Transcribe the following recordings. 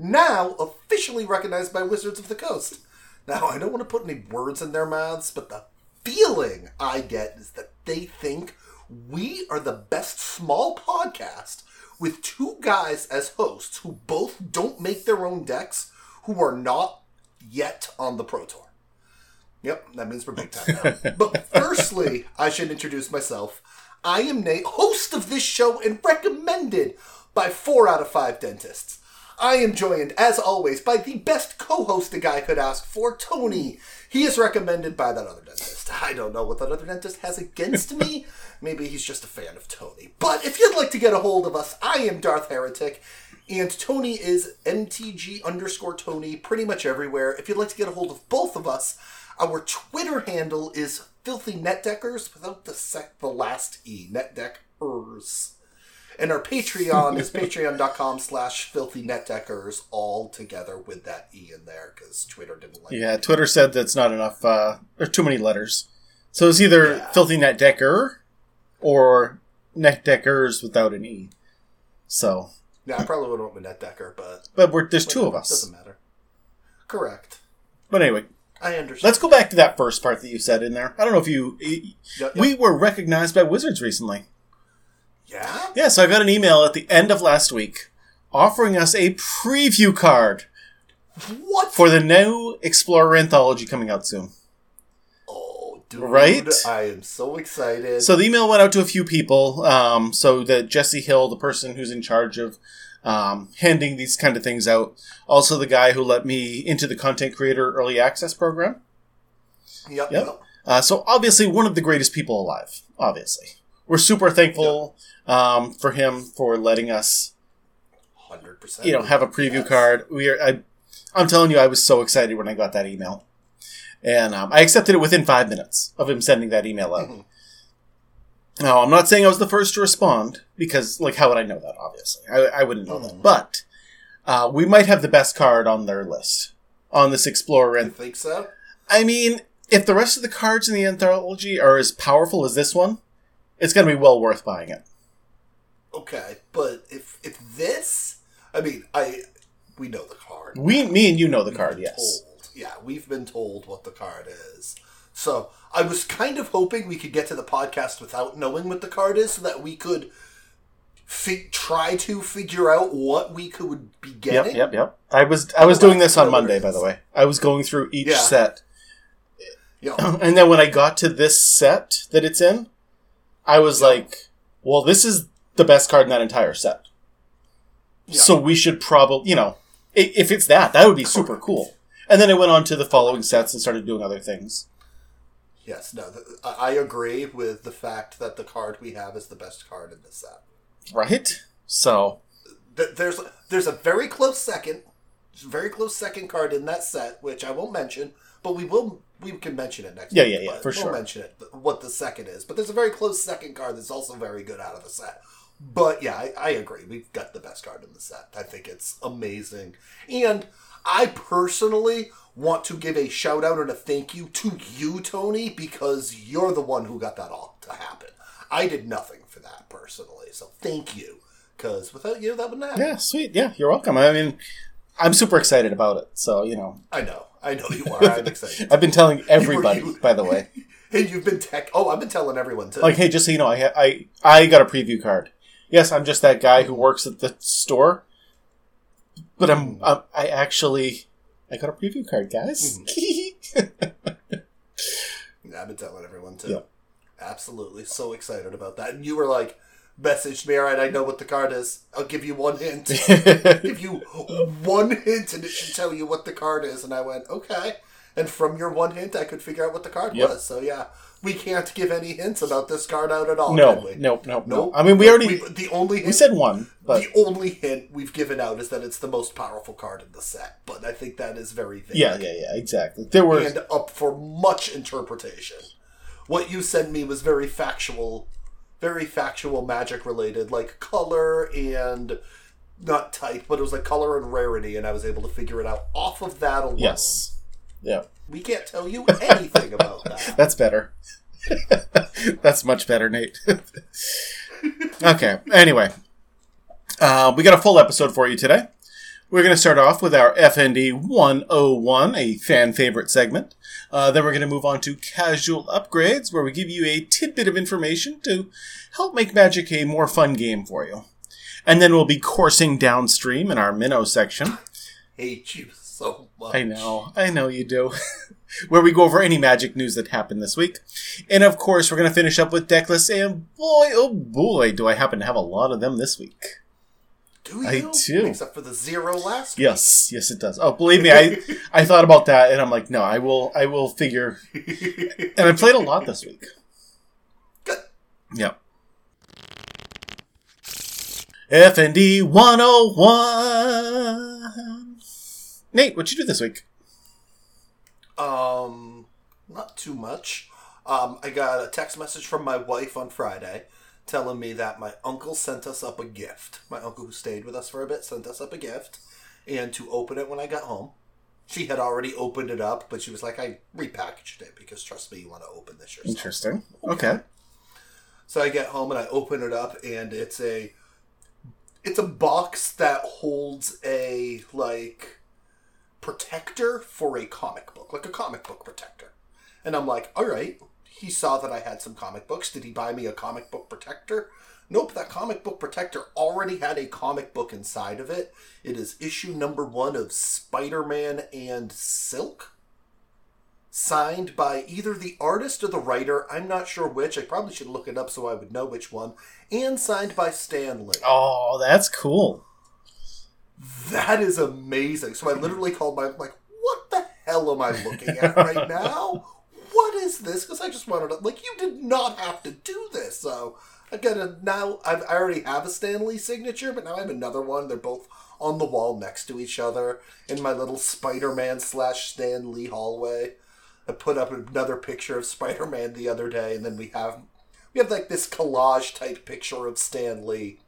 Net Deckers podcast, now officially recognized by Wizards of the Coast. Now, I don't want to put any words in their mouths, but the feeling I get is that they think we are the best small podcast with two guys as hosts who both don't make their own decks, who are not yet on the Pro Tour. Yep, that means we're big time now. but firstly, I should introduce myself. I am Nate, host of this show and recommended by four out of five dentists. I am joined, as always, by the best co-host a guy could ask for, Tony. He is recommended by that other dentist. I don't know what that other dentist has against me. Maybe he's just a fan of Tony. But if you'd like to get a hold of us, I am Darth Heretic, and Tony is MTG underscore Tony pretty much everywhere. If you'd like to get a hold of both of us, our Twitter handle is Filthy Netdeckers without the sec the last E. Netdeckers. And our Patreon is patreon.com slash filthy netdeckers all together with that E in there because Twitter didn't like Yeah, Twitter said that's not enough, uh, or too many letters. So it's either Yeah. Filthy Net Decker or Net Deckers without an E. So, Yeah, I probably would have went with netdecker, but but we're, there's two of us. Doesn't matter. Correct. But anyway, I understand. let's go back to that first part that you said in there. I don't know if you. Yep, yep. We were recognized by Wizards recently. Yeah? Yeah, so I got an email at the end of last week offering us a preview card What? for the new Explorer anthology coming out soon. oh, dude. Right? I am so excited. So the email went out to a few people. Um, so that Jesse Hill, the person who's in charge of um, handing these kind of things out, also the guy who let me into the content creator early access program. yep, Yep. yep. Uh, so obviously one of the greatest people alive. Obviously, we're super thankful um, for him for letting us, 100%. you know, have a preview Yes. card. We are. I, I'm telling you, I was so excited when I got that email, and um, I accepted it within five minutes of him sending that email out. Mhm. No, I'm not saying I was the first to respond because, like, how would I know that? Obviously, I, I wouldn't know that. Mhm. But uh, we might have the best card on their list on this Explorer. And think so? I mean, if the rest of the cards in the anthology are as powerful as this one, it's going to be well worth buying it. Okay, but if if this, I mean, I we know the card. We, me, and you know the We've card. Yes. Told. Yeah, we've been told what the card is. So I was kind of hoping we could get to the podcast without knowing what the card is, so that we could fi- try to figure out what we could be getting. Yep. Yep. I was I was doing this on Know what it Monday, by the way. I was going through each Yeah. set, know, and then when I got to this set that it's in, I was Yeah. like, "Well, this is the best card in that entire set." Yeah. So we should probably, you know, if it's that, that would be super cool. And then I went on to the following sets and started doing other things. yes, no, th- I I agree with the fact that the card we have is the best card in this set. Right? So, Th- There's there's a very close second, very close second card in that set, which I won't mention, but we will we can mention it next Yeah, week. yeah, yeah, for we'll sure. mention it what the second is. But there's a very close second card that's also very good out of the set. But yeah, I, I agree. We've got the best card in the set. I think it's amazing. And I personally want to give a shout out and a thank you to you, Tony, because you're the one who got that all to happen. I did nothing for that personally. So thank you. Because without you, that wouldn't happen. yeah, sweet. Yeah, you're welcome. I mean, I'm super excited about it. So, you know, I know. I know you are. I'm excited. I've been telling everybody, you- by the way. and you've been tech. Oh, I've been telling everyone too. Like, hey, just so you know, I ha- I I got a preview card. Yes, I'm just that guy who works at the store, but I'm, Mm-hmm. I'm I actually I got a preview card, guys. Yeah, I've been telling everyone too. Yep. Absolutely, so excited about that. And you were like, messaged me. All right, I know what the card is. I'll give you one hint. give you one hint, and it should tell you what the card is. And I went, okay. And from your one hint, I could figure out what the card Yep. was. So yeah, we can't give any hints about this card out at all. no, no, no, no. Nope. I mean, we already We- the only hint we said one, but the only hint we've given out is that it's the most powerful card in the set, but I think that is very vague. yeah, yeah, yeah, exactly. There were And up for much interpretation. What you sent me was very factual, very factual magic related, like color and not type, but it was like color and rarity, and I was able to figure it out off of that alone. yes, yeah. We can't tell you anything about that. That's better. That's much better, Nate. okay. Anyway, Uh, we got a full episode for you today. We're going to start off with our FND 101, a fan favorite segment. Uh, then we're going to move on to casual upgrades, where we give you a tidbit of information to help make Magic a more fun game for you. And then we'll be coursing downstream in our minnow section. Hate you so much. I know, I know you do. where we go over any magic news that happened this week. And of course, we're going to finish up with deck lists, and boy, oh boy, do I happen to have a lot of them this week. Do you? I do. Except for the zero last Yes, yes, it does. Oh, believe me, I I thought about that, and I'm like, no, I will, I will figure. And I played a lot this week. Good. Yep. FND 101. Nate, what'd you do this week? Um, not too much. Um, I got a text message from my wife on Friday telling me that my uncle sent us up a gift. My uncle who stayed with us for a bit sent us up a gift, and to open it when I got home. She had already opened it up, but she was like, "I repackaged it because trust me, you want to open this yourself." Interesting. Okay. So I get home and I open it up, and it's a it's a box that holds a like protector for a comic book, like a comic book protector. And I'm like, all right. He saw that I had some comic books. Did he buy me a comic book protector? Nope, that comic book protector already had a comic book inside of it. It is issue number one of Spider Man and Silk signed by either the artist or the writer. I'm not sure which. I probably should look it up so I would know which one. And signed by Stan Lee. Oh, that's cool. That is amazing. So I literally called my like, what the hell am I looking at right now? Is this? Because I just wanted to like, you did not have to do this. So I got a now. I've, I already have a Stan Lee signature, but now I have another one. They're both on the wall next to each other in my little Spider-Man slash Stan Lee hallway. I put up another picture of Spider-Man the other day, and then we have we have like this collage type picture of Stan Lee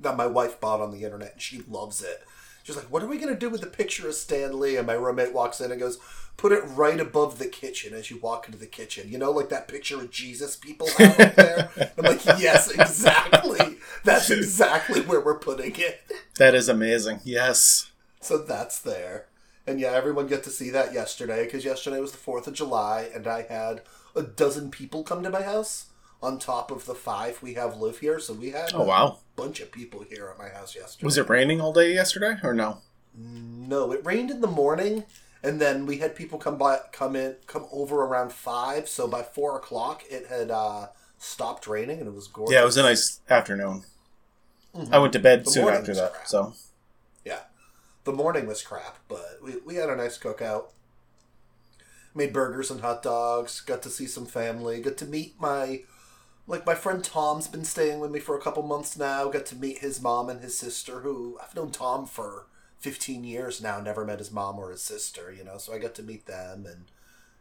that my wife bought on the internet, and she loves it. She's like, "What are we gonna do with the picture of Stan Lee?" And my roommate walks in and goes, "Put it right above the kitchen as you walk into the kitchen. You know, like that picture of Jesus people have up there." I'm like, "Yes, exactly. That's exactly where we're putting it." That is amazing. Yes. So that's there. And yeah, everyone got to see that yesterday because yesterday was the 4th of July and I had a dozen people come to my house on top of the five we have live here. So we had Oh, wow. a bunch of people here at my house yesterday. Was it raining all day yesterday, or no? No, it rained in the morning and then we had people come by, come in, come over around five. So by four o'clock, it had uh, stopped raining and it was gorgeous. Yeah, it was a nice afternoon. I went to bed The soon after that, crap. so. Yeah. The morning was crap, but we, we had a nice cookout. Made burgers and hot dogs, got to see some family, got to meet my like my friend Tom's been staying with me for a couple months now, got to meet his mom and his sister who I've known Tom for 15 years now, never met his mom or his sister, you know. So I got to meet them and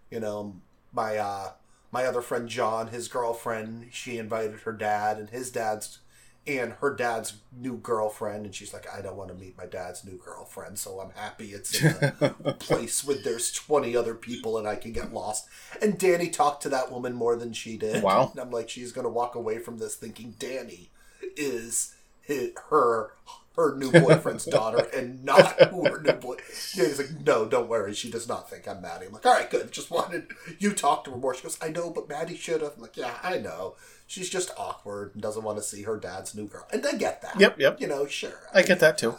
you know, my uh my other friend John, his girlfriend, she invited her dad and his dad's and her dad's new girlfriend, and she's like, I don't want to meet my dad's new girlfriend, so I'm happy it's in a place where there's 20 other people and I can get lost. And Danny talked to that woman more than she did. Wow. And I'm like, she's going to walk away from this thinking Danny is hi her her new boyfriend's daughter and not who her new boy. Yeah, he's like, no, don't worry. She does not think I'm Maddie. I'm like, all right, good. Just wanted you talk to her more. She goes, I know, but Maddie should have. I'm like, yeah, I know. She's just awkward and doesn't want to see her dad's new girl. And I get that. Yep, yep. You know, sure. I get that too.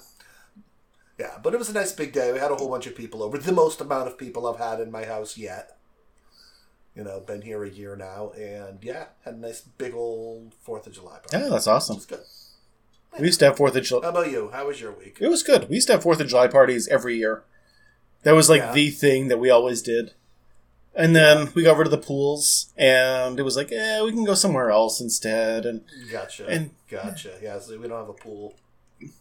Yeah, but it was a nice big day. We had a whole bunch of people over. The most amount of people I've had in my house yet. You know, been here a year now, and yeah, had a nice big old Fourth of July party. Yeah, that's awesome. It's good. We used to have Fourth of July. How about you? How was your week? It was good. We used to have Fourth of July parties every year. That was like Yeah. the thing that we always did. And then we got rid of the pools, and it was like, eh, we can go somewhere else instead. And Gotcha. And- gotcha. Yeah, so we don't have a pool.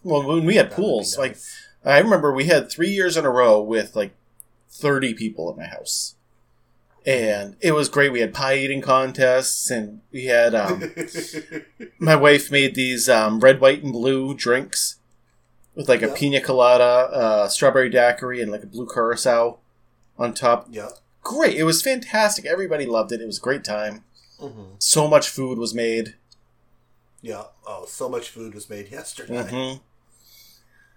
well, when we had That pools, like. I remember we had three years in a row with like thirty people at my house, and it was great. We had pie eating contests, and we had um, my wife made these um, red, white, and blue drinks with like a Yep. pina colada, uh, strawberry daiquiri, and like a blue curacao on top. yeah. Great! It was fantastic. Everybody loved it. It was a great time. hmm So much food was made. Yeah. Oh, so much food was made yesterday. hmm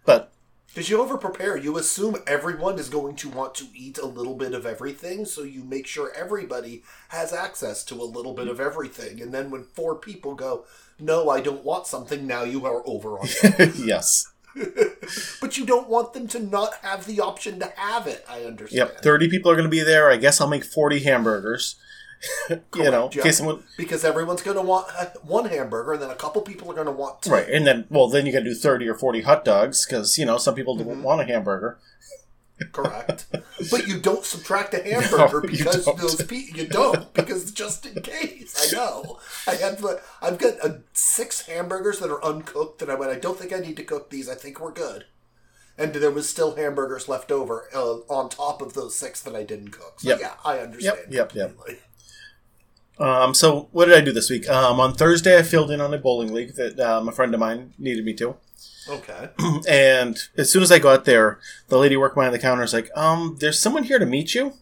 But Because you over prepare, you assume everyone is going to want to eat a little bit of everything, so you make sure everybody has access to a little bit of everything. And then when four people go, No, I don't want something, now you are over on yes, but you don't want them to not have the option to have it, I understand. yep. Thirty people are going to be there. I guess I'll make forty hamburgers. you know, yeah. case someone Because everyone's going to want one hamburger, and then a couple people are going to want two. right, and then well, then you got to do thirty or forty hot dogs because you know some people Mm-hmm. don't want a hamburger. Correct. but you don't subtract a hamburger No, because don't. those pe- you don't because just in case. I know. I have the I've got uh, six hamburgers that are uncooked and I went I don't think I need to cook these. I think we're good. And there was still hamburgers left over uh, on top of those six that I didn't cook. So Yep. yeah, I understand. Yep, yep, yep. Um, so what did I do this week? Um, on Thursday, I filled in on a bowling league that um, a friend of mine needed me to. Okay. And as soon as I got there, the lady working behind the counter is like, "Um, there's someone here to meet you."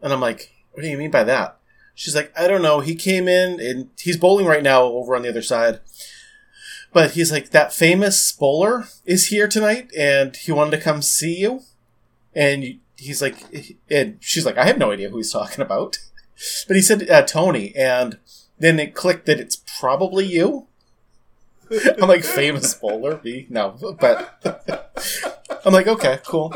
And I'm like, "What do you mean by that?" She's like, "I don't know. He came in and he's bowling right now over on the other side." But he's like, "That famous bowler is here tonight, and he wanted to come see you." And he's like, and she's like, "I have no idea who he's talking about." But he said uh, Tony, and then it clicked that it's probably you. I'm like famous bowler, me no, but I'm like okay, cool.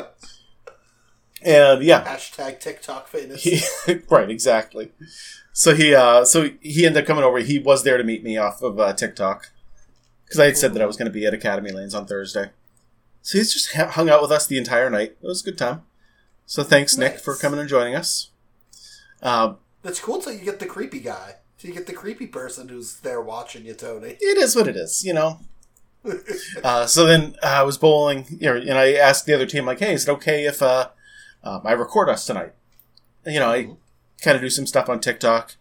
And yeah, Hashtag TikTok famous. he, right, exactly. So he, uh, so he ended up coming over. He was there to meet me off of uh, TikTok because I had said that I was going to be at Academy Lanes on Thursday. So he's just ha- hung out with us the entire night. It was a good time. So thanks, Nick, for coming and joining us. Uh, That's cool until you get the creepy guy. So you get the creepy person who's there watching you, Tony. it is what it is, you know. uh, so then uh, I was bowling, you know, and I asked the other team, like, "Hey, is it okay if uh, um, I record us tonight?" You know, I kind of do some stuff on TikTok,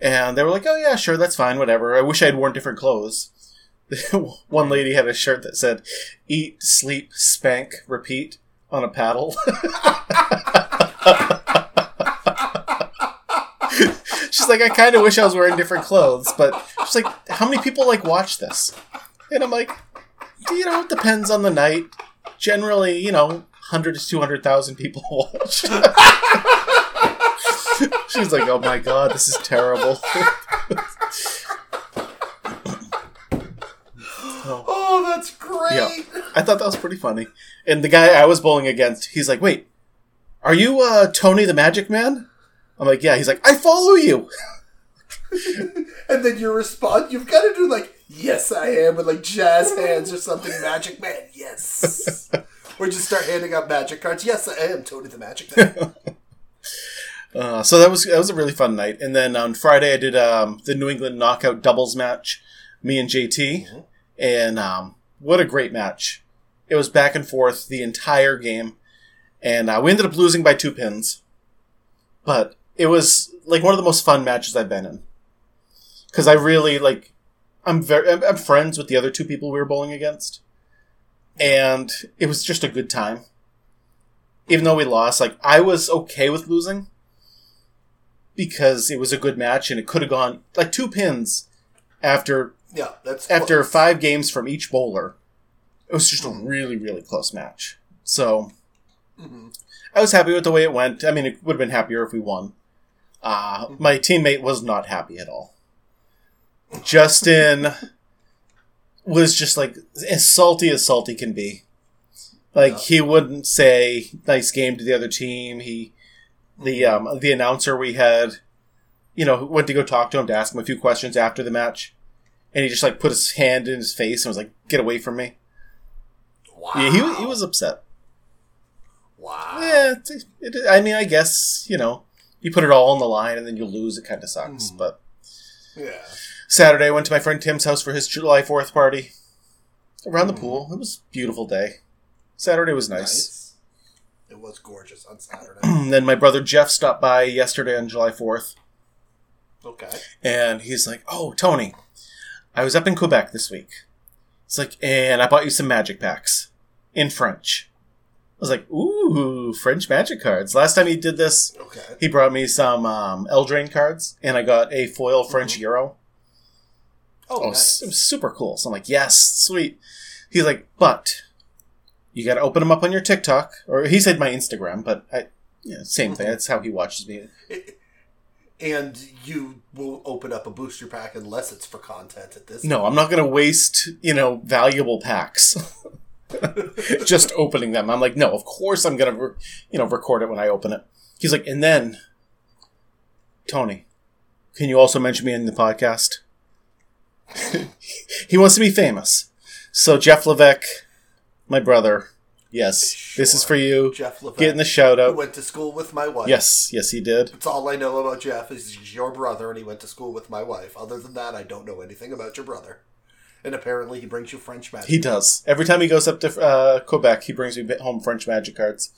and they were like, "Oh yeah, sure, that's fine, whatever." I wish I had worn different clothes. One lady had a shirt that said "Eat, sleep, spank, repeat" on a paddle. She's like, I kind of wish I was wearing different clothes, but she's like, how many people like watch this? And I'm like, you know, it depends on the night. Generally, you know, hundred to two hundred thousand people watch. she's like, oh my god, this is terrible. Oh, that's great. Yeah. I thought that was pretty funny. And the guy I was bowling against, he's like, wait, are you uh, Tony the Magic Man? I'm like, yeah. He's like, I follow you. And then your response, you've got to do like, yes, I am, with like jazz hands or something. Magic Man, yes. or just start handing out magic cards. Yes, I am Tony the Magic Man. Uh, so that was that was a really fun night. And then on Friday, I did um, the New England Knockout doubles match, me and JT, and um, what a great match! It was back and forth the entire game, and uh, we ended up losing by two pins, but it was like one of the most fun matches I've been in because I really like. I'm very I'm, I'm friends with the other two people we were bowling against, and it was just a good time. Even though we lost, like I was okay with losing because it was a good match and it could have gone like two pins after yeah, that's after close. five games from each bowler. It was just a really really close match. So Mhm. I was happy with the way it went. I mean, it would have been happier if we won. Uh, my teammate was not happy at all. Justin was just like as salty as salty can be. Like Yeah. he wouldn't say "nice game" to the other team. He, the um, the announcer we had, you know, went to go talk to him to ask him a few questions after the match, and he just like put his hand in his face and was like, "Get away from me." Wow. Yeah, he he was upset. Wow. Yeah, it's, it, I mean, I guess you know, you put it all on the line and then you lose. It kind of sucks. Hmm. But Yeah. Saturday, I went to my friend Tim's house for his July Fourth party. Around the Mhm. pool, it was a beautiful day. Saturday was nice. Nice. It was gorgeous on Saturday. then my brother Jeff stopped by yesterday on July Fourth, okay. and he's like, "Oh, Tony, I was up in Quebec this week." It's like, and I bought you some magic packs in French. I was like, "Ooh, French magic cards." Last time he did this, Okay. He brought me some um, Eldraine cards, and I got a foil French Euro. Oh, Oh, nice. it was super cool. So I'm like, yes, sweet. He's like, but you got to open them up on your TikTok, or he said my Instagram, but I, yeah, same thing. That's how he watches me. and you will open up a booster pack unless it's for content at this. No, I'm not going to waste you know valuable packs. Just opening them. I'm like, no, of course I'm going to, re- you know, record it when I open it. He's like, and then, Tony, can you also mention me in the podcast? he wants to be famous. So Jeff Levesque, my brother, yes, this is for you. Jeff Levesque, Getting the shout who out. went to school with my wife. Yes, yes, he did. That's all I know about Jeff is he's your brother and he went to school with my wife. Other than that, I don't know anything about your brother. And apparently he brings you French magic. He does. Every time he goes up to uh, Quebec, he brings me home French magic cards.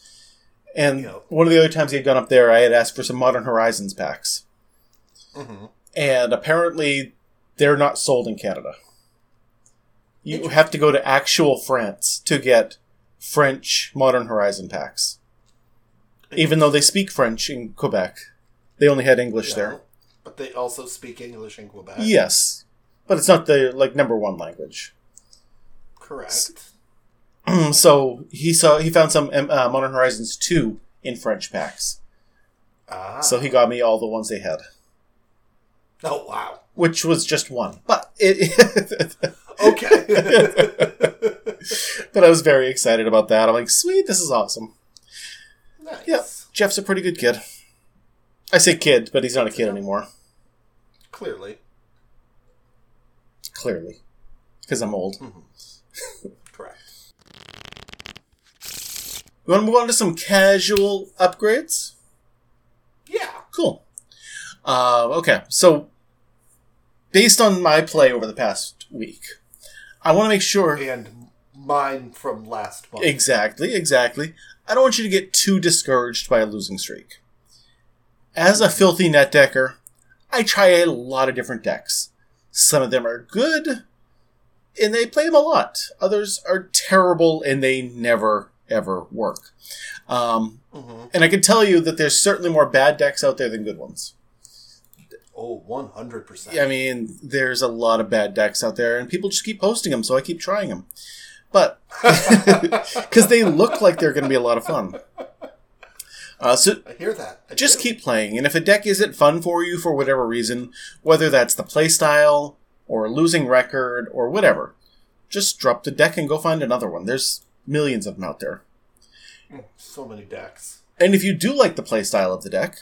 And one of the other times he had gone up there, I had asked for some Modern Horizons packs. Mhm. And apparently, they're not sold in Canada. You have to go to actual France to get French Modern Horizon packs. Even though they speak French in Quebec, they only had English Yeah. there. But they also speak English in Quebec. Yes, but it's not the like number one language. Correct. so he saw he found some um, uh, Modern Horizons two in French packs. Ah. So he got me all the ones they had, Oh, wow. which was just one. But it, Okay. but I was very excited about that. I'm like, sweet, this is awesome. nice. Yeah, Jeff's a pretty good kid. I say kid, but he's not a kid anymore. Clearly. Clearly, because I'm old. Correct. We want to move on to some casual upgrades. Yeah. Cool. Uh, okay, so based on my play over the past week, I want to make sure. And mine from last month. Exactly, exactly. I don't want you to get too discouraged by a losing streak. As a filthy net decker, I try a lot of different decks. Some of them are good, and they play them a lot. Others are terrible, and they never, ever work. Um, Mhm. and I can tell you that there's certainly more bad decks out there than good ones. Oh, 100%. I mean, there's a lot of bad decks out there, and people just keep posting them, so I keep trying them. But because they look like they're going to be a lot of fun. Uh, so I hear that. I just do. keep playing, and if a deck isn't fun for you for whatever reason, whether that's the playstyle or losing record or whatever, just drop the deck and go find another one. There's millions of them out there. So many decks. And if you do like the playstyle of the deck,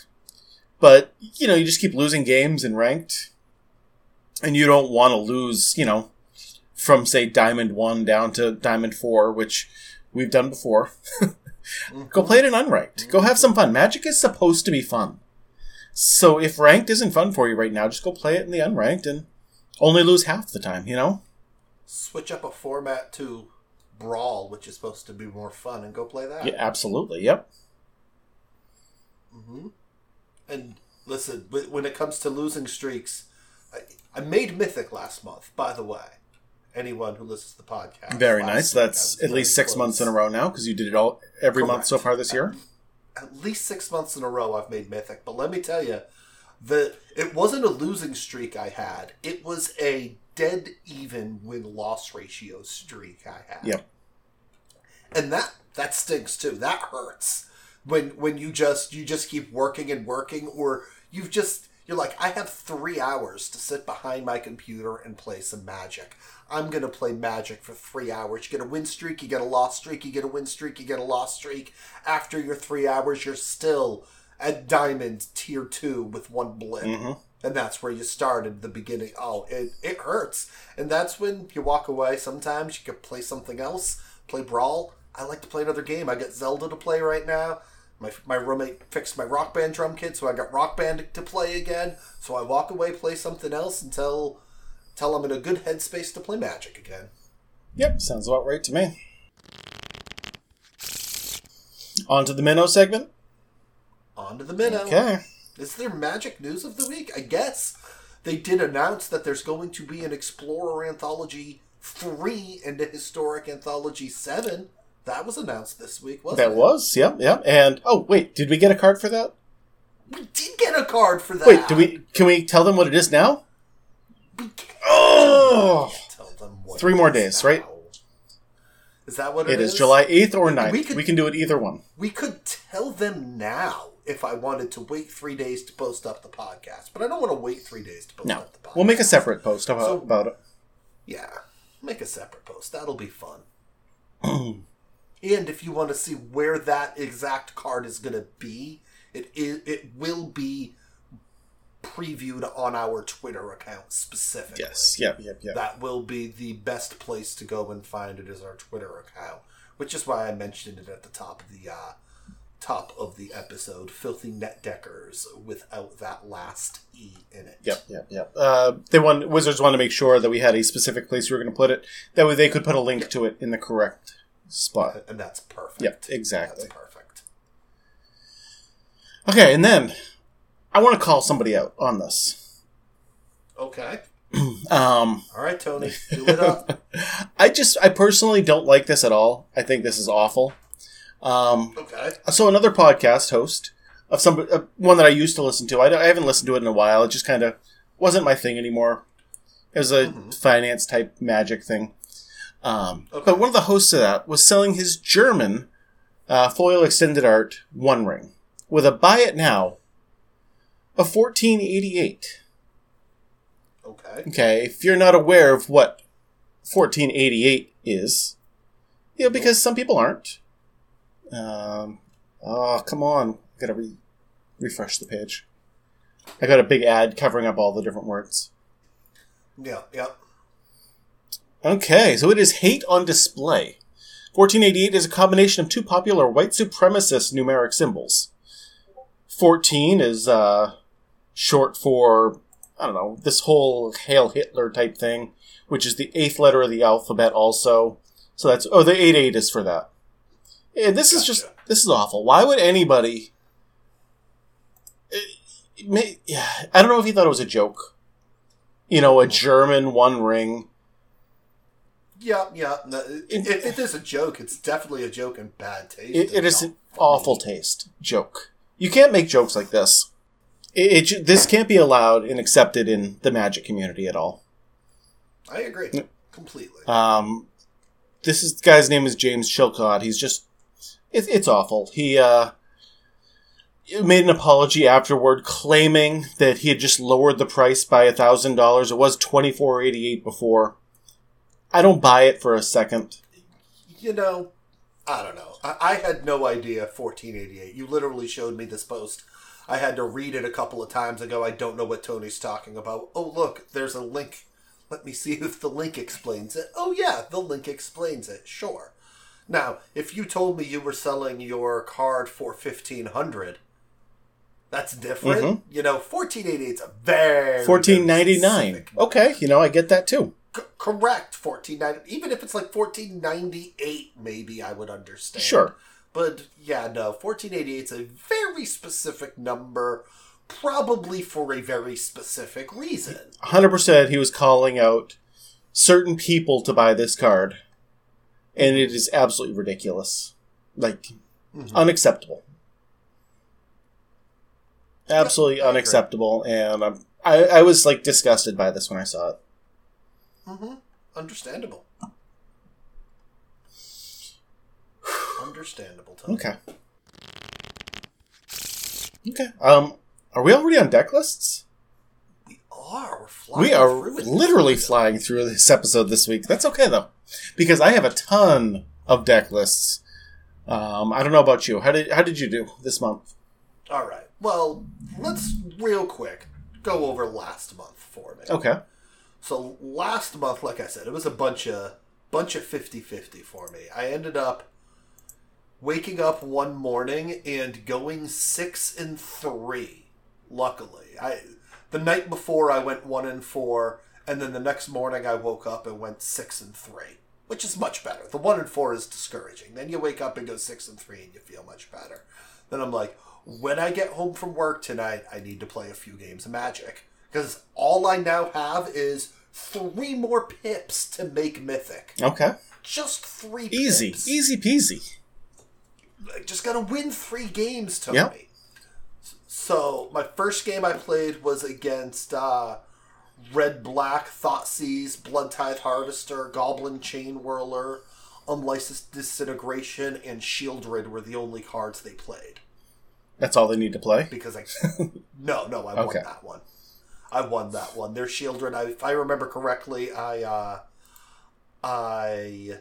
but you know you just keep losing games in ranked, and you don't want to lose, you know, from say Diamond One down to Diamond Four, which we've done before. Go play it in unranked. Go have some fun. Magic is supposed to be fun. So if ranked isn't fun for you right now, just go play it in the unranked and only lose half the time, you know? Switch up a format to Brawl, which is supposed to be more fun, and go play that. Yeah, absolutely. Yep. Mm-hmm. And listen, when it comes to losing streaks, I, I made Mythic last month, by the way. Anyone who listens to the podcast. Very nice. That's at least six months in a row now because you did it all every month so far this year. At least six months in a row, I've made Mythic. But let me tell you, the it wasn't a losing streak I had. It was a dead even win loss ratio streak I had. Yep. and that that stinks too. That hurts when when you just you just keep working and working, or you've just you're like, I have three hours to sit behind my computer and play some Magic. I'm gonna play Magic for three hours. You get a win streak, you get a loss streak, you get a win streak, you get a loss streak. After your three hours, you're still at Diamond Tier Two with one blip. Mhm. And that's where you started the beginning. Oh, it, it hurts. And that's when you walk away. Sometimes you could play something else, play Brawl. I like to play another game. I got Zelda to play right now. My, my roommate fixed my Rock Band drum kit, so I got Rock Band to play again. So I walk away, play something else until, until I'm in a good headspace to play Magic again. Yep, sounds about right to me. On to the minnow segment. On to the minnow. Okay. Is there magic news of the week? I guess they did announce that there's going to be an Explorer Anthology 3 and a Historic Anthology 7. That was announced this week, wasn't it? That it? was, yep, yep. And oh wait, did we get a card for that? We did get a card for that. Wait, do we can we tell them what it is now? We can- Oh Tell them what Three it more days, now. right? Is that what it is? It is July 8th or 9th. We, We can do it either one. We could tell them now if I wanted to wait three days to post up the podcast, but I don't want to wait three days to post No. up the podcast. We'll make a separate post about, So- about it. Yeah, make a separate post. That'll be fun. and if you want to see where that exact card is going to be, it is it will be previewed on our Twitter account specifically. Yes. Yep, yep, yep. That will be the best place to go and find it is our Twitter account, which is why I mentioned it at the top of the uh, top of the episode. Filthy net deckers without that last e in it. Yep, yep, yep. Uh, they want Wizards wanted to make sure that we had a specific place we were going to put it. That way, they could put a link to it in the correct spot. and that's perfect. Yep, exactly. That's perfect. Okay, and then I want to call somebody out on this. Okay. Um, All right, Tony, do it up. I just, I personally don't like this at all. I think this is awful. Um, Okay. so another podcast host of some uh, one that I used to listen to. I, I haven't listened to it in a while. It just kind of wasn't my thing anymore. It was a finance type magic thing. Um, Okay. But one of the hosts of that was selling his German uh, foil extended art One Ring with a buy it now of fourteen eighty eight. Okay. Okay, if you're not aware of what 1488 is, you know, because some people aren't. Um, oh, come on. I gotta re- refresh the page. I got a big ad covering up all the different words. Yeah. Yeah. Okay, so it is Hate on Display. 1488 is a combination of two popular white supremacist numeric symbols. 14 is uh, short for, I don't know, this whole Hail Hitler type thing, which is the eighth letter of the alphabet also. So that's, oh, the 88 is for that. Yeah, this is just, this is awful. Why would anybody. It- it may, yeah, I don't know if he thought it was a joke. You know, a German one ring. Yeah. Yeah. No, if it is a joke, it's definitely a joke in bad taste. It, it is an awful taste joke. You can't make jokes like this. It, it this can't be allowed and accepted in the magic community at all. I agree completely. Um, this is guy's name is James Chillcott. He's just it, it's awful. He uh, made an apology afterward, claiming that he had just lowered the price by a thousand dollars. It was twenty four eighty eight before. I don't buy it for a second. you know, I don't know. I, I had no idea 1488. You literally showed me this post. I had to read it a couple of times ago. I don't know what Tony's talking about. Oh, look, there's a link. Let me see if the link explains it. Oh, yeah, the link explains it. Sure. Now, if you told me you were selling your card for 1500 that's different. Mhm. You know, 1488 is a very Fourteen ninety nine. Okay, you know I get that too. C- correct 1490 even if it's like 1498 maybe i would understand. Sure. but yeah no 1488 is a very specific number probably for a very specific reason. 100% he was calling out certain people to buy this card and it is absolutely ridiculous. Like Mhm. unacceptable. Absolutely unacceptable and I'm, I, I was like disgusted by this when i saw it hmm understandable. Understandable Tony. okay. Okay um are we already on deck lists? We are. We're flying we are literally flying through this episode this week. That's okay though because i have a ton of deck lists. Um, i don't know about you. How did how did you do this month? All right. Well let's real quick go over last month for me. Okay So last month, like I said, it was a bunch of bunch of 50-50 for me. I ended up waking up one morning and going six and three. Luckily, I the night before I went one and four, and then the next morning I woke up and went six and three, which is much better. The one and four is discouraging. Then you wake up and go six and three, and you feel much better. Then I'm like, when I get home from work tonight, I need to play a few games of Magic because all I now have is three more pips to make Mythic. okay Just three. easy pips. easy peasy I just gotta win three games, Tony. Yep. So my first game I played was against uh, Red Black, Thoughtseize, Blood Tithe Harvester, Goblin Chainwhirler, Unlicensed Disintegration, and Sheoldred were the only cards they played. That's all they need to play. Because I no no I Okay. won that one. I won that one. Their Sheoldred. I, if I remember correctly, I uh, I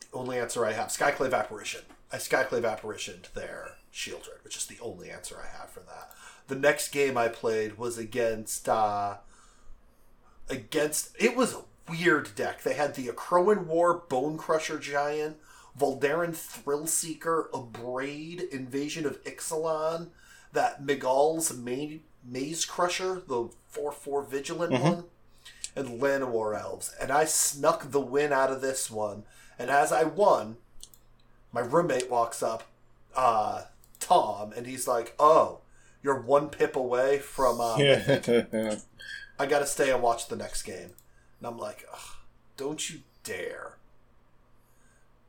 the only answer I have Skyclave Apparition. I Skyclave Apparitioned their Sheoldred, which is the only answer I have for that. The next game I played was against uh, against it was a weird deck. They had the Acroan War Bonecrusher Giant, Voldaren Thrillseeker, Abrade, Invasion of Ixalan, that Migloz Ma- Maze Crusher, the 4 4 Vigilant one, and Llanowar Elves. And I snuck the win out of this one. And as I won, my roommate walks up, uh, Tom, and he's like, Oh, you're one pip away from. Uh, I gotta stay and watch the next game. And I'm like, Ugh, don't you dare.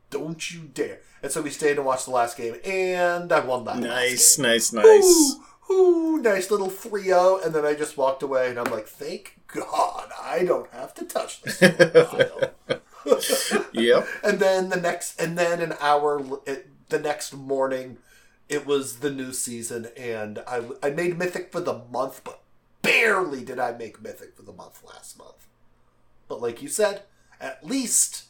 Don't you dare. And so we stayed and watched the last game, and I won that. nice, nice, nice. Ooh, ooh, nice little 3 0. And then I just walked away, and I'm like, thank God I don't have to touch this. Yep. and then the next, and then an hour, it, the next morning, it was the new season, and I, I made Mythic for the month, but barely did I make Mythic for the month last month. But like you said, at least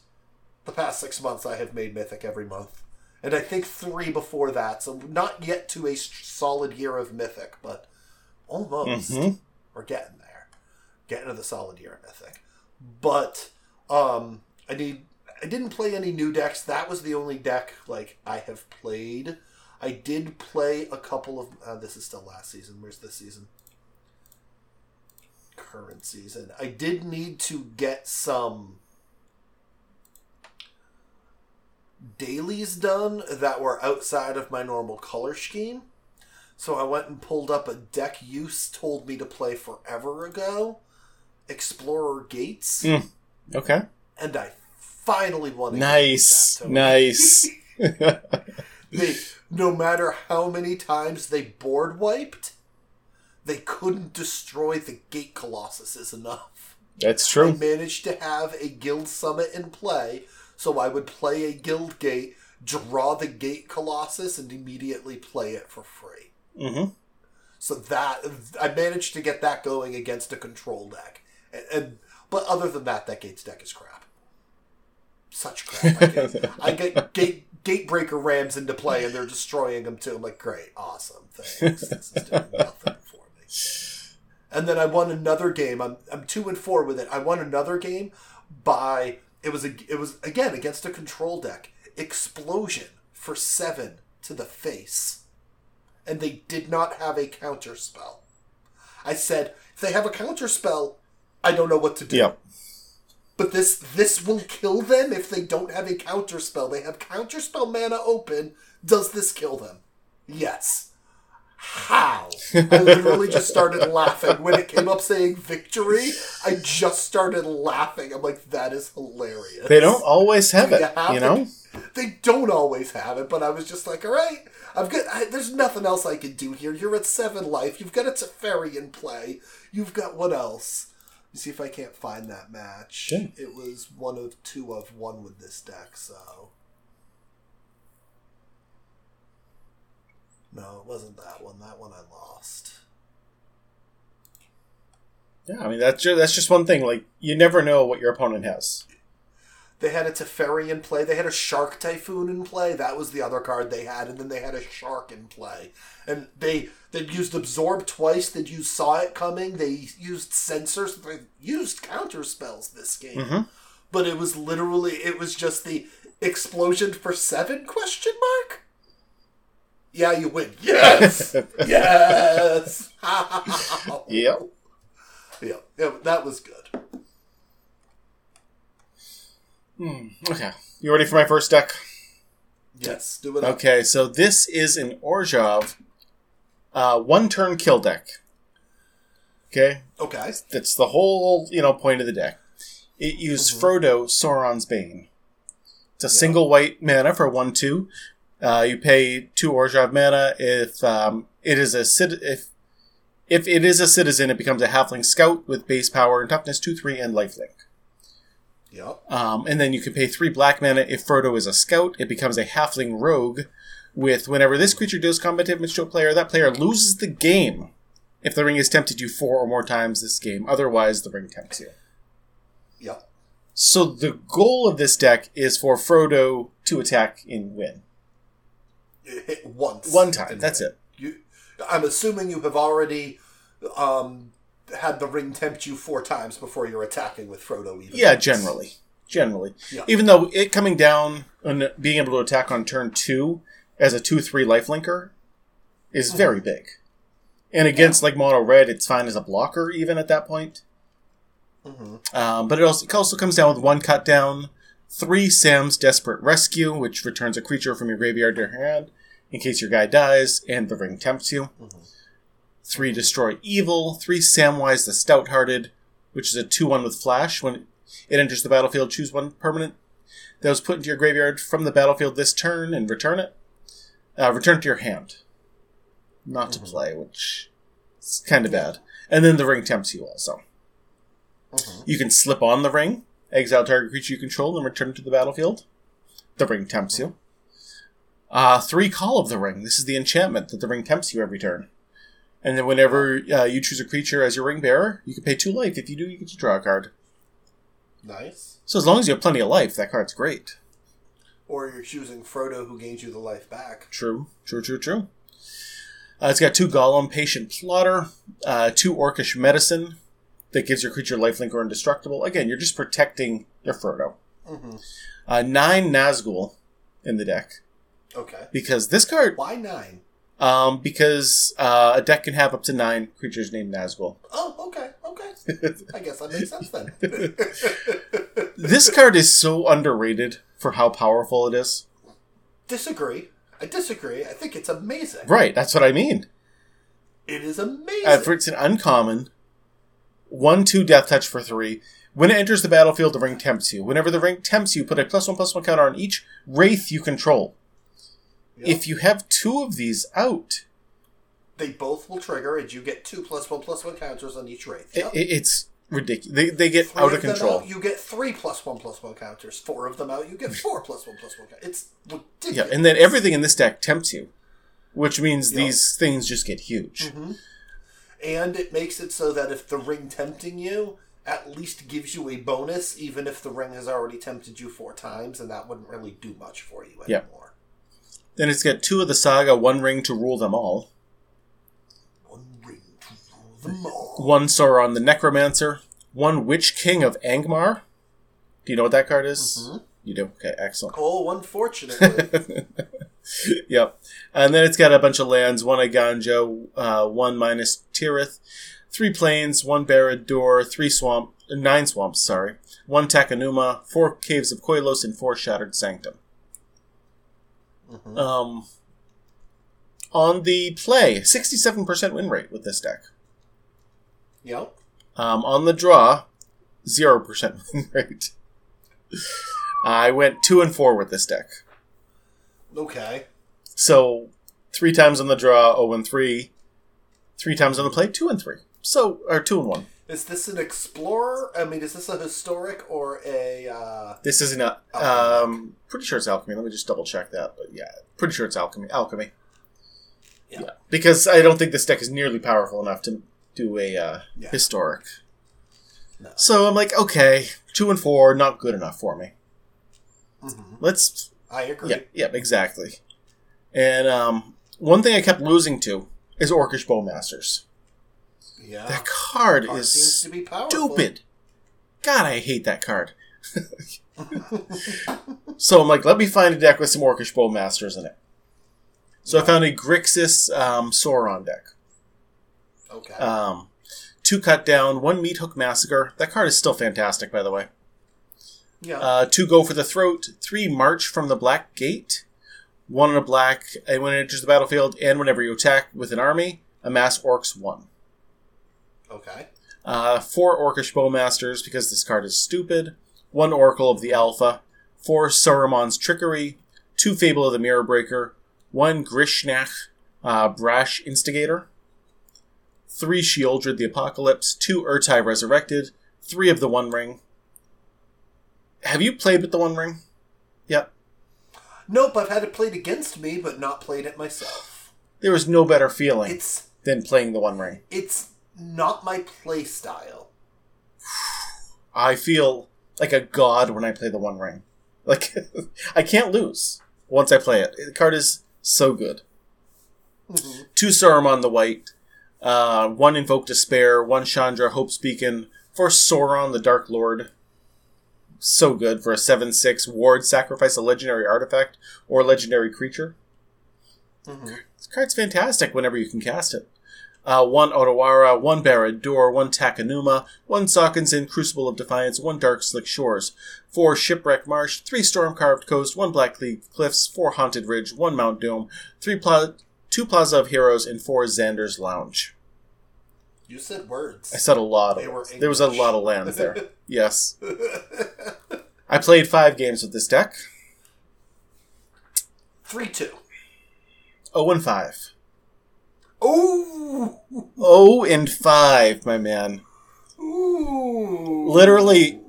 the past six months I have made Mythic every month. And I think three before that, so not yet to a solid year of Mythic, but almost. Mhm. We're getting there. Getting to the solid year of Mythic. But um I need I didn't play any new decks. That was the only deck like I have played. I did play a couple of uh, this is still last season. Where's this season? Current season. I did need to get some dailies done that were outside of my normal color scheme. So I went and pulled up a deck use told me to play forever ago, Explorer Gates, Mm. Okay. and I finally won. a game with Nice. Nice. They, no matter how many times they board wiped, they couldn't destroy the Gate Colossuses enough. That's true. managed to have a guild summit in play, so I would play a guild gate, draw the Gate Colossus, and immediately play it for free. hmm So that I managed to get that going against a control deck, and, and but other than that, that Gates deck is crap. Such crap. I get, I get gate Gatebreaker rams into play, and they're destroying them too. I'm like, great, awesome, thanks. This is doing nothing for me. And then I won another game. I'm I'm two and four with it. I won another game by it was a it was again against a control deck explosion for seven to the face, and they did not have a counter spell. I said if they have a counter spell, I don't know what to do. Yep. But this this will kill them if they don't have a counter spell. They have counter spell mana open. Does this kill them? Yes. How? I literally just started laughing when it came up saying victory. I just started laughing. I'm like, that is hilarious. They don't always have it, you you know? it? They don't always have it, but I was just like, all right, I've got. I, there's nothing else I can do here. You're at seven life. You've got a Teferi in play. You've got what else? Let me see if I can't find that match. Yeah. It was one of two of one with this deck, so. No, it wasn't that one. That one I lost. Yeah, I mean that's just, that's just one thing. Like you never know what your opponent has. They had a Teferi in play. They had a Shark Typhoon in play. That was the other card they had, and then they had a Shark in play. And they they used Absorb twice. They used Saw It Coming. They used Censors. They used counter spells this game. Mhm. But it was literally it was just the explosion for seven question mark. Yeah, you win. Yes, yes. Yep. yeah, yeah, that was good. Hmm, Okay. You ready for my first deck? Yes, do it. up. Okay, so this is an Orzhov uh, one turn kill deck. Okay? Okay. That's the whole, you know, point of the deck. It used Mhm. Frodo, Sauron's Bane. It's a Yeah. single white mana for one two. Uh, you pay two Orzhov mana if um, it is a cit- if If it is a citizen, it becomes a halfling scout with base power and toughness 2 3 and lifelink. Yep. Um, and then you can pay 3 black mana. If Frodo is a scout, it becomes a halfling rogue with whenever this creature deals combat damage to a player, that player loses the game if the ring has tempted you four or more times this game. Otherwise, the ring tempts you. Yep. So the goal of this deck is for Frodo to attack and win. It hit once. One time. That's it. You, I'm assuming you have already um, had the ring tempt you four times before you're attacking with Frodo. Even Yeah, once. generally. Generally. Yeah. Even though it coming down and being able to attack on turn two as a 2 3 lifelinker is Mm-hmm. very big. And against like mono red, it's fine as a blocker even at that point. Mm-hmm. Um, but it also, it also comes down with one cut down, three Sam's Desperate Rescue, which returns a creature from your graveyard to your hand in case your guy dies and the ring tempts you. Three Destroy Evil, three Samwise the Stout Hearted, which is a 2 1 with Flash. When it enters the battlefield, choose one permanent that was put into your graveyard from the battlefield this turn and return it. Uh, return to your hand. Not to play, which is kind of bad. And then the ring tempts you also. Mhm. You can slip on the ring, exile target creature you control, and return it to the battlefield. The ring tempts you. Uh, three Call of the Ring. This is the enchantment that the ring tempts you every turn. And then whenever uh, you choose a creature as your ring bearer, you can pay two life. If you do, you get to draw a card. Nice. So as long as you have plenty of life, that card's great. Or you're choosing Frodo, who gains you the life back. True, true, true, true. Uh, it's got two Gollum Patient Plotter, uh, two Orcish Medicine that gives your creature lifelink or indestructible. Again, you're just protecting your Frodo. Mm-hmm. Uh, nine Nazgul in the deck Okay. because this card, Why nine? um, because uh, a deck can have up to nine creatures named Nazgul. Oh, okay, okay. I guess that makes sense then. this card is so underrated for how powerful it is. disagree. I disagree. I think it's amazing. Right, that's what I mean. It is amazing. Uh, for it's an uncommon one two death touch for three. When it enters the battlefield, the ring tempts you. Whenever the ring tempts you, put a plus one plus one counter on each wraith you control. Yep. If you have two of these out, they both will trigger, and you get two plus one plus one counters on each wraith. Yep. i it's ridiculous. They, they get Three out of them control. out, you get three plus one plus one counters. Four of them out, you get four plus one plus one counters. It's Yeah, and then everything in this deck tempts you, which means Yep. these things just get huge. Mm-hmm. And it makes it so that if the ring tempting you, at least gives you a bonus, even if the ring has already tempted you four times, and that wouldn't really do much for you anymore. Then it's got two of the saga, one ring to rule them all, One ring to rule them all. one Sauron the Necromancer, one Witch King of Angmar. Do you know what that card is? Mhm. You do? Okay, excellent. Oh, unfortunately. yep. And then it's got a bunch of lands, one Eiganjo, uh, one Minas Tirith, three plains, one Barad-dûr, three swamp, nine swamps, sorry, one Takenuma, four Caves of Koilos, and four Shattered Sanctum. Mhm. Um, on the play, 67% win rate with this deck. Yep. Um, on the draw, 0% win rate. I went 2 and 4 with this deck. Okay. So, three times on the draw, 0 and 3. Three times on the play, 2 and 3. So, or 2 and 1. Is this an explorer? I mean, is this a historic or a? Uh, This isn't a. Um, pretty sure it's alchemy. Let me just double check that. But yeah, pretty sure it's alchemy. Alchemy. Yeah. Because I don't think this deck is nearly powerful enough to do a uh, Yeah. historic. No. So I'm like, okay, two and four, not good enough for me. mhm. Let's. I agree. Yeah, yeah, exactly. And um, one thing I kept losing to is Orcish Bowmasters. Yeah. That card Card is seems to be powerful. stupid. God, I hate that card. so I'm like, let me find a deck with some Orcish Bowmasters in it. So I found a Grixis um, Sauron deck. Okay. Um, two cut down, one Meat Hook Massacre. That card is still fantastic, by the way. Yeah. Uh, two Go for the Throat, three March from the Black Gate, one in a black, and when it enters the battlefield, and whenever you attack with an army, amass Orcs one. okay. Uh, four Orcish Bowmasters because this card is stupid. One Oracle of the Alpha. Four Saruman's Trickery. Two Fable of the Mirror Breaker. One Grishnákh uh, Brash Instigator. three Sheoldred the Apocalypse, two Ertai Resurrected, three of the One Ring. Have you played with the One Ring? Yep. Nope, I've had it played against me, but not played it myself. There was no better feeling It's than playing the One Ring. it's not my play style. I feel like a god when I play the One Ring. Like, I can't lose once I play it. The card is so good. Mhm. Two Saruman the White, uh, one Invoke Despair, one Chandra Hope's Beacon, for Sauron the Dark Lord. So good for a 7 6 ward, sacrifice a legendary artifact or legendary creature. Mhm. This card's fantastic whenever you can cast it. Uh, one Otawara, one Barad-dûr, one Takenuma, one Sokenzan, Crucible of Defiance, one Dark Slick Shores, four Shipwreck Marsh, three Storm Carved Coast, one Blackcleave Cliffs, four Haunted Ridge, one Mount Doom, three pla- two Plaza of Heroes, and four Xander's Lounge. You said words. I said a lot of There was a lot of lands there. yes. I played five games with this deck. Three two. 0 and 5. Ooh. 0 and 5, my man. Ooh. Literally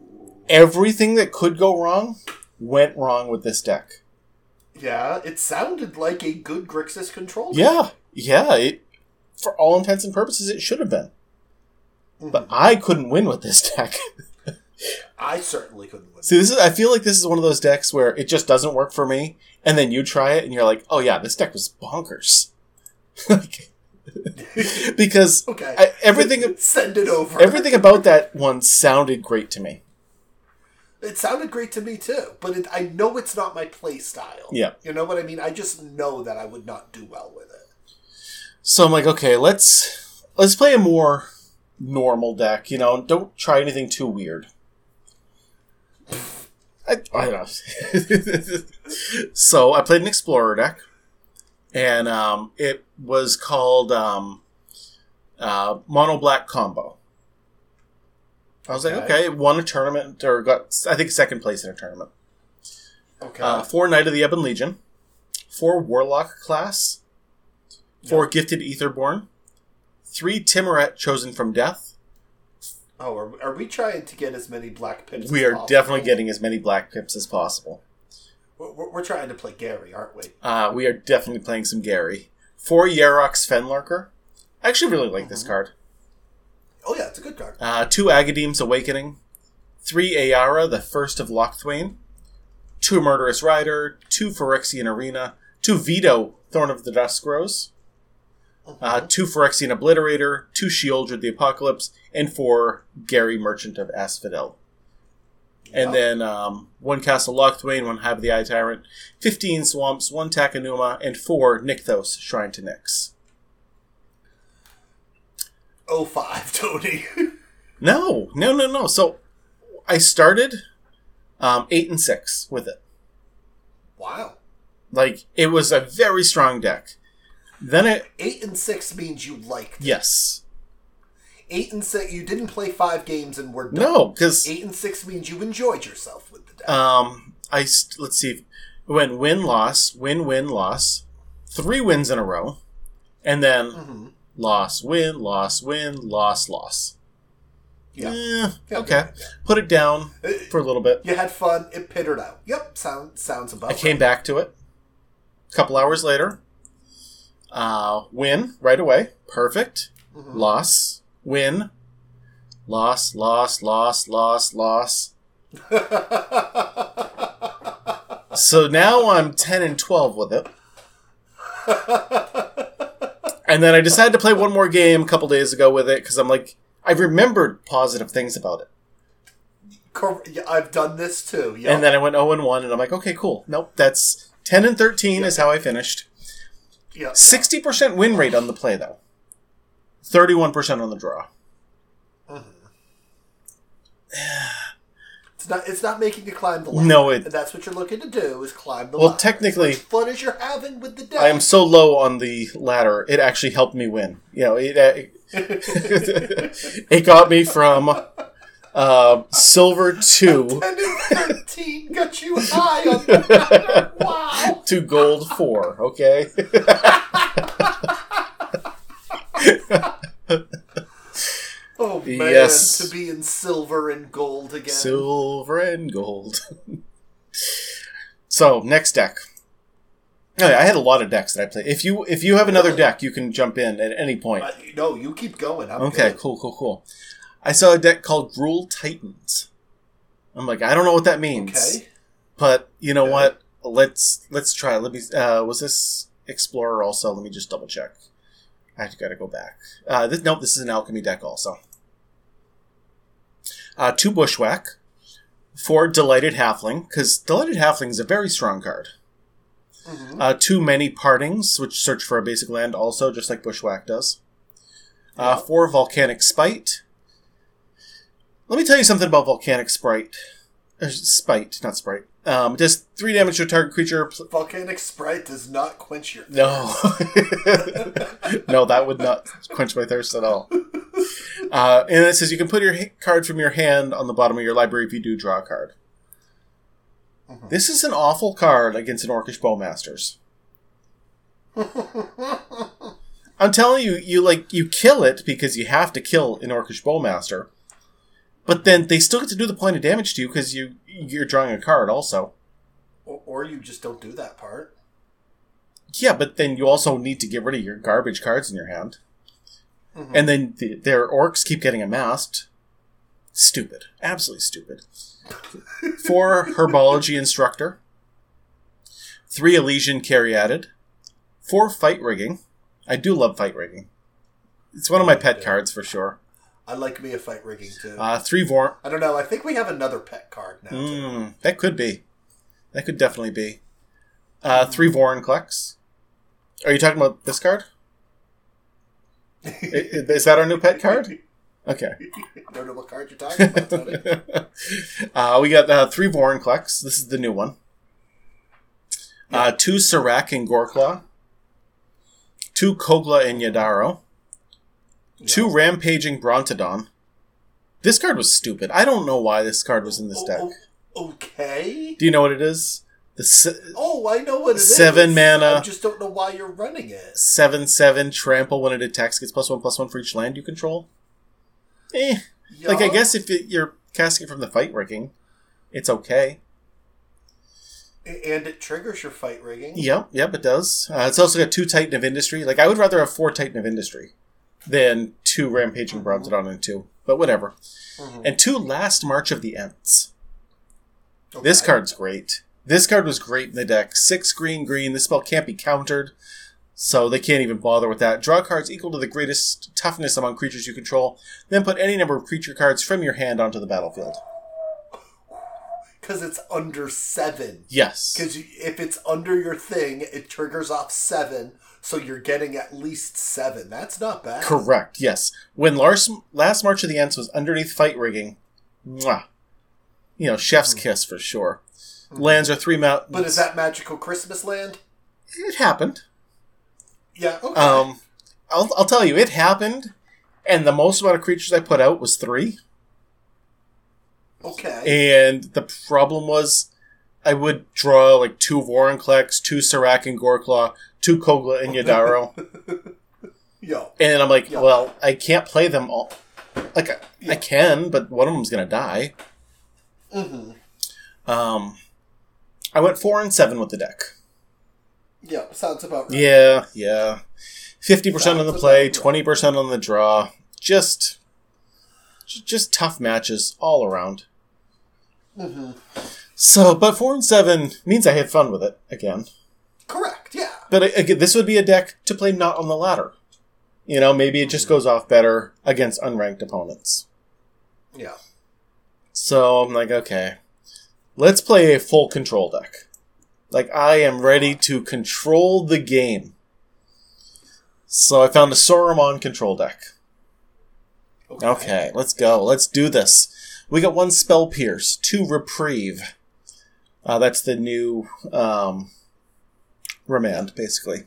everything that could go wrong went wrong with this deck. Yeah, it sounded like a good Grixis control. Yeah, yeah. It, for all intents and purposes, it should have been. Mhm. But I couldn't win with this deck. I certainly couldn't win. See, this is. I feel like this is one of those decks where it just doesn't work for me, and then you try it, and you're like, "Oh yeah, this deck was bonkers." Because Okay. I, everything, Send it over. everything about that one sounded great to me. It sounded great to me too, but it, I know it's not my play style. Yeah. You know what I mean? I just know that I would not do well with it. So I'm like, okay, let's let's play a more normal deck. You know, don't try anything too weird. I, I don't know. so I played an explorer deck, and um, it was called um, uh, Mono Black Combo. I was like, Okay. won a tournament or got I think second place in a tournament. Okay. Uh, four Knight of the Ebon Legion, four Warlock class, four Gifted Aetherborn, three Tymaret chosen from death. Oh, are, are we trying to get as many black pips? We are possible? definitely getting as many black pips as possible. We're, we're trying to play Gary, aren't we? Uh, we are definitely playing some Gary. Four Yarok's Fenlurker. I actually really like this card. Oh yeah, it's a good card. Uh, two Agadeem's Awakening, three Ayara, the first of Locthwain, two Murderous Rider, two Phyrexian Arena, two Vito, Thorn of the Dusk Rose, uh, two Phyrexian Obliterator, two Sheoldred the Apocalypse, and four Gary Merchant of Asphodel. And then um, one Castle Locthwain, one Hive of the Eye Tyrant, 15 Swamps, one Takenuma, and four Nykthos, Shrine to Nyx. Oh five, Tony. No, no, no, no. So I started um, 8 and 6 with it. wow. Like, it was a very strong deck. Then it, Eight and six means you liked. it. yes. Eight and six, you didn't play five games and were done. No, because Eight and six means you enjoyed yourself with the deck. Um, I st- let's see. Went win loss win win loss, three wins in a row, and then hmm loss win loss win loss loss. Yeah. Eh, Yeah, okay. yeah, yeah. Put it down Uh, for a little bit. You had fun. It pittered out. Yep. Sound sounds about. I came back to it. A couple hours later, uh, win right away. Perfect. Mhm. Loss win. Loss loss loss loss loss. So now I'm 10 and 12 with it. And then I decided to play one more game a couple days ago with it because I'm like, I remembered positive things about it. I've done this too. Yep. And then I went 0 and 1, and I'm like, okay, cool. Nope, that's 10 and 13 is how I finished. Yep. 60% win rate on the play, though. 31% on the draw. It's not. It's not making you climb the ladder. No, it- And that's what you're looking to do is climb the ladder. Well, ladder. technically- as fun as you're having with the deck. I am so low on the ladder, it actually helped me win. You know, it, uh, it got me from uh, silver 2 and thirteen got you high on the ladder. Wow. to gold 4, okay? Oh man, Yes. to be in silver and gold again. Silver and gold. so next deck. Oh, yeah, I had a lot of decks that I played. If you if you have another deck, you can jump in at any point. Uh, no, you keep going. I'm Okay, good. cool, cool, cool. I saw a deck called Gruul Titans. I'm like, I don't know what that means, Okay. but you know Okay. what? Let's let's try. Let me. Uh, was this Explorer also? Let me just double check. I got to go back. Uh, this, nope, this is an Alchemy deck also. Uh, two Bushwhack, four Delighted Halfling, because Delighted Halfling is a very strong card. Mhm. Uh, too many partings, which search for a basic land also, just like Bushwhack does. Uh, four Volcanic Spite. Let me tell you something about Volcanic Sprite. Uh, spite, not Sprite. Um, does three damage to a target creature. Volcanic Sprite does not quench your. No. no, that would not quench my thirst at all. Uh, and it says you can put your card from your hand on the bottom of your library if you do draw a card. Mhm. This is an awful card against an Orcish Bowmasters. I'm telling you, you like you kill it because you have to kill an Orcish Bowmaster, but then they still get to do the point of damage to you because you you're drawing a card also. or, or you just don't do that part. Yeah, but then you also need to get rid of your garbage cards in your hand, Mhm. and then the, their orcs keep getting amassed. Stupid, absolutely stupid. Four herbology instructor, three Ilysian Caryatid. four fight rigging. I do love fight rigging. It's one of my pet Yeah. cards for sure. I like me a fight rigging too. Uh, three Vor. I don't know. I think we have another pet card now. Mm, that could be. That could definitely be. Uh, three Vorinclex. Are you talking about this card? Is that our new pet card? Okay. don't know what card you're talking about. Uh, we got uh, three Vorinclex. This is the new one. Uh, two Serac and Gorkla. Two Kogla and Yidaro. Two Rampaging Brontodon. This card was stupid. I don't know why this card was in this Oh, deck. oh, okay. Do you know what it is? The se- Oh, I know what it is. Seven mana. I just don't know why you're running it. seven seven trample when it attacks gets plus one plus one for each land you control. Eh, like I guess if it, you're casting it from the fight rigging, it's okay. And it triggers your fight rigging. Yep, yep, it does. Uh, it's also got two Titan of Industry. Like I would rather have four Titan of Industry than two Rampaging Brontodon and two, but whatever. Mhm. And two Last March of the Ents. This card's great. This card was great in the deck. Six green green. This spell can't be countered, so they can't even bother with that. Draw cards equal to the greatest toughness among creatures you control. Then put any number of creature cards from your hand onto the battlefield. Because it's under seven. Yes. Because if it's under your thing, it triggers off seven, so you're getting at least seven. That's not bad. Correct. Yes. When Lars, Last March of the Ents was underneath fight rigging, mwah, you know, chef's kiss for sure. Lands are three mountains. But is that magical Christmas land? It happened. Yeah. Okay. Um, I'll, I'll tell you, it happened, and the most amount of creatures I put out was three. Okay. And the problem was, I would draw like two Vorinclex, two Serac and Gorklaw, two Kogla and Yidaro. Yo. and I'm like, Yeah. well, I can't play them all. Like, I, Yeah. I can, but one of them's going to die. hmm Um, I went four and seven with the deck. Yeah. Sounds about right. Yeah, yeah. 50% on the play, 20% on the draw. Just, just tough matches all around. So, but four and seven means I had fun with it again. Correct. Yeah. But uh, again, this would be a deck to play not on the ladder. You know, maybe it just goes off better against unranked opponents. Yeah. So I'm like, okay, let's play a full control deck. Like I am ready to control the game. So I found a Saruman control deck. Okay, let's go. Let's do this. We got one Spell Pierce, two Reprieve. Uh, that's the new um, remand, basically.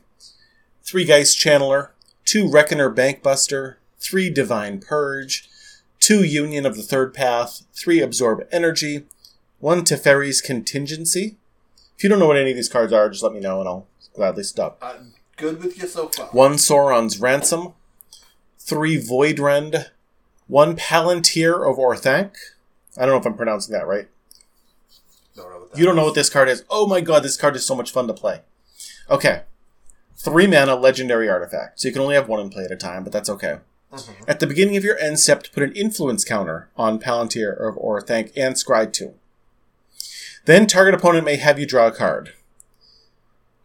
Three Geist Channeler, two Reckoner Bankbuster, three Divine Purge, two Union of the Third Path, three Absorb Energy, one Teferi's Contingency. If you don't know what any of these cards are, just let me know and I'll gladly stop. I'm good with you so far. One Sauron's Ransom, three Voidrend, one Palantir of Orthanc. I don't know if I'm pronouncing that right. Don't that You don't know is. what this card is. Oh my god, this card is so much fun to play. Okay. Three mana legendary artifact. So you can only have one in play at a time, but that's okay. Mhm. At the beginning of your end step, put an influence counter on Palantir of Orthanc and Scry 2. Then target opponent may have you draw a card.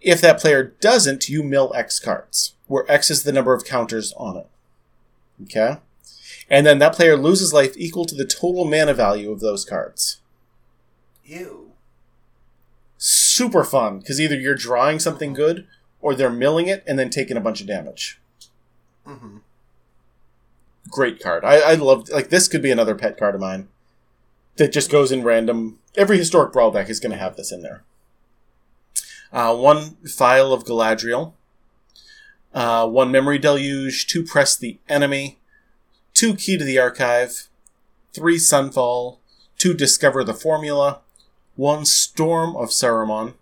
If that player doesn't, you mill X cards, where X is the number of counters on it. Okay? And then that player loses life equal to the total mana value of those cards. Ew. super fun because either you're drawing something good or they're milling it and then taking a bunch of damage. Mm-hmm. Great card. I, I love like this could be another pet card of mine that just goes in random. Every historic brawl deck is going to have this in there. Uh, one Phial of Galadriel, uh, one memory deluge, two press the enemy, two key to the archive, three sunfall, two discover the formula, one storm of Saruman,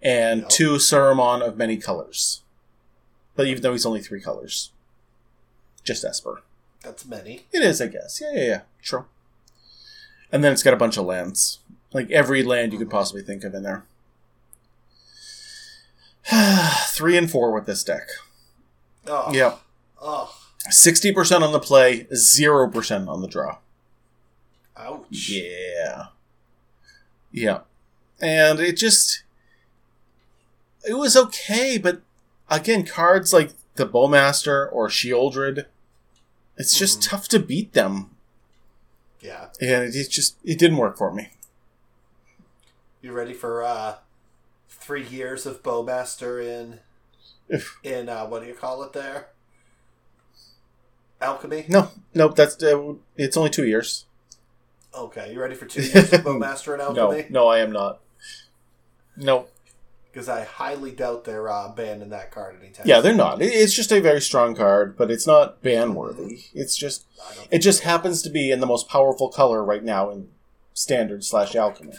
and Yep. two Saruman of many colors. But even though he's only three colors, just Esper. That's many. It is, I guess. Yeah, yeah, yeah. True. And then it's got a bunch of lands. Like every land you could mm-hmm. possibly think of in there. Three and four with this deck. Oh. Yeah. Oh. 60% on the play, 0% on the draw. Ouch. Yeah. Yeah. And it just. It was okay, but again, cards like the Bowmaster or Sheoldred, it's just Mhm. tough to beat them. Yeah. And it, just. It didn't work for me. You ready for uh three years of Bowmaster in in uh what do you call it there? Alchemy? No, nope. That's uh, it's only two years. Okay, you ready for two years of Bowmaster in No, Alchemy? no, I am not. No, Because I highly doubt they're uh, banning that card anytime. yeah, they're not. It's just a very strong card, but it's not ban worthy. It's just it just happens to be in the most powerful color right now in standard slash alchemy.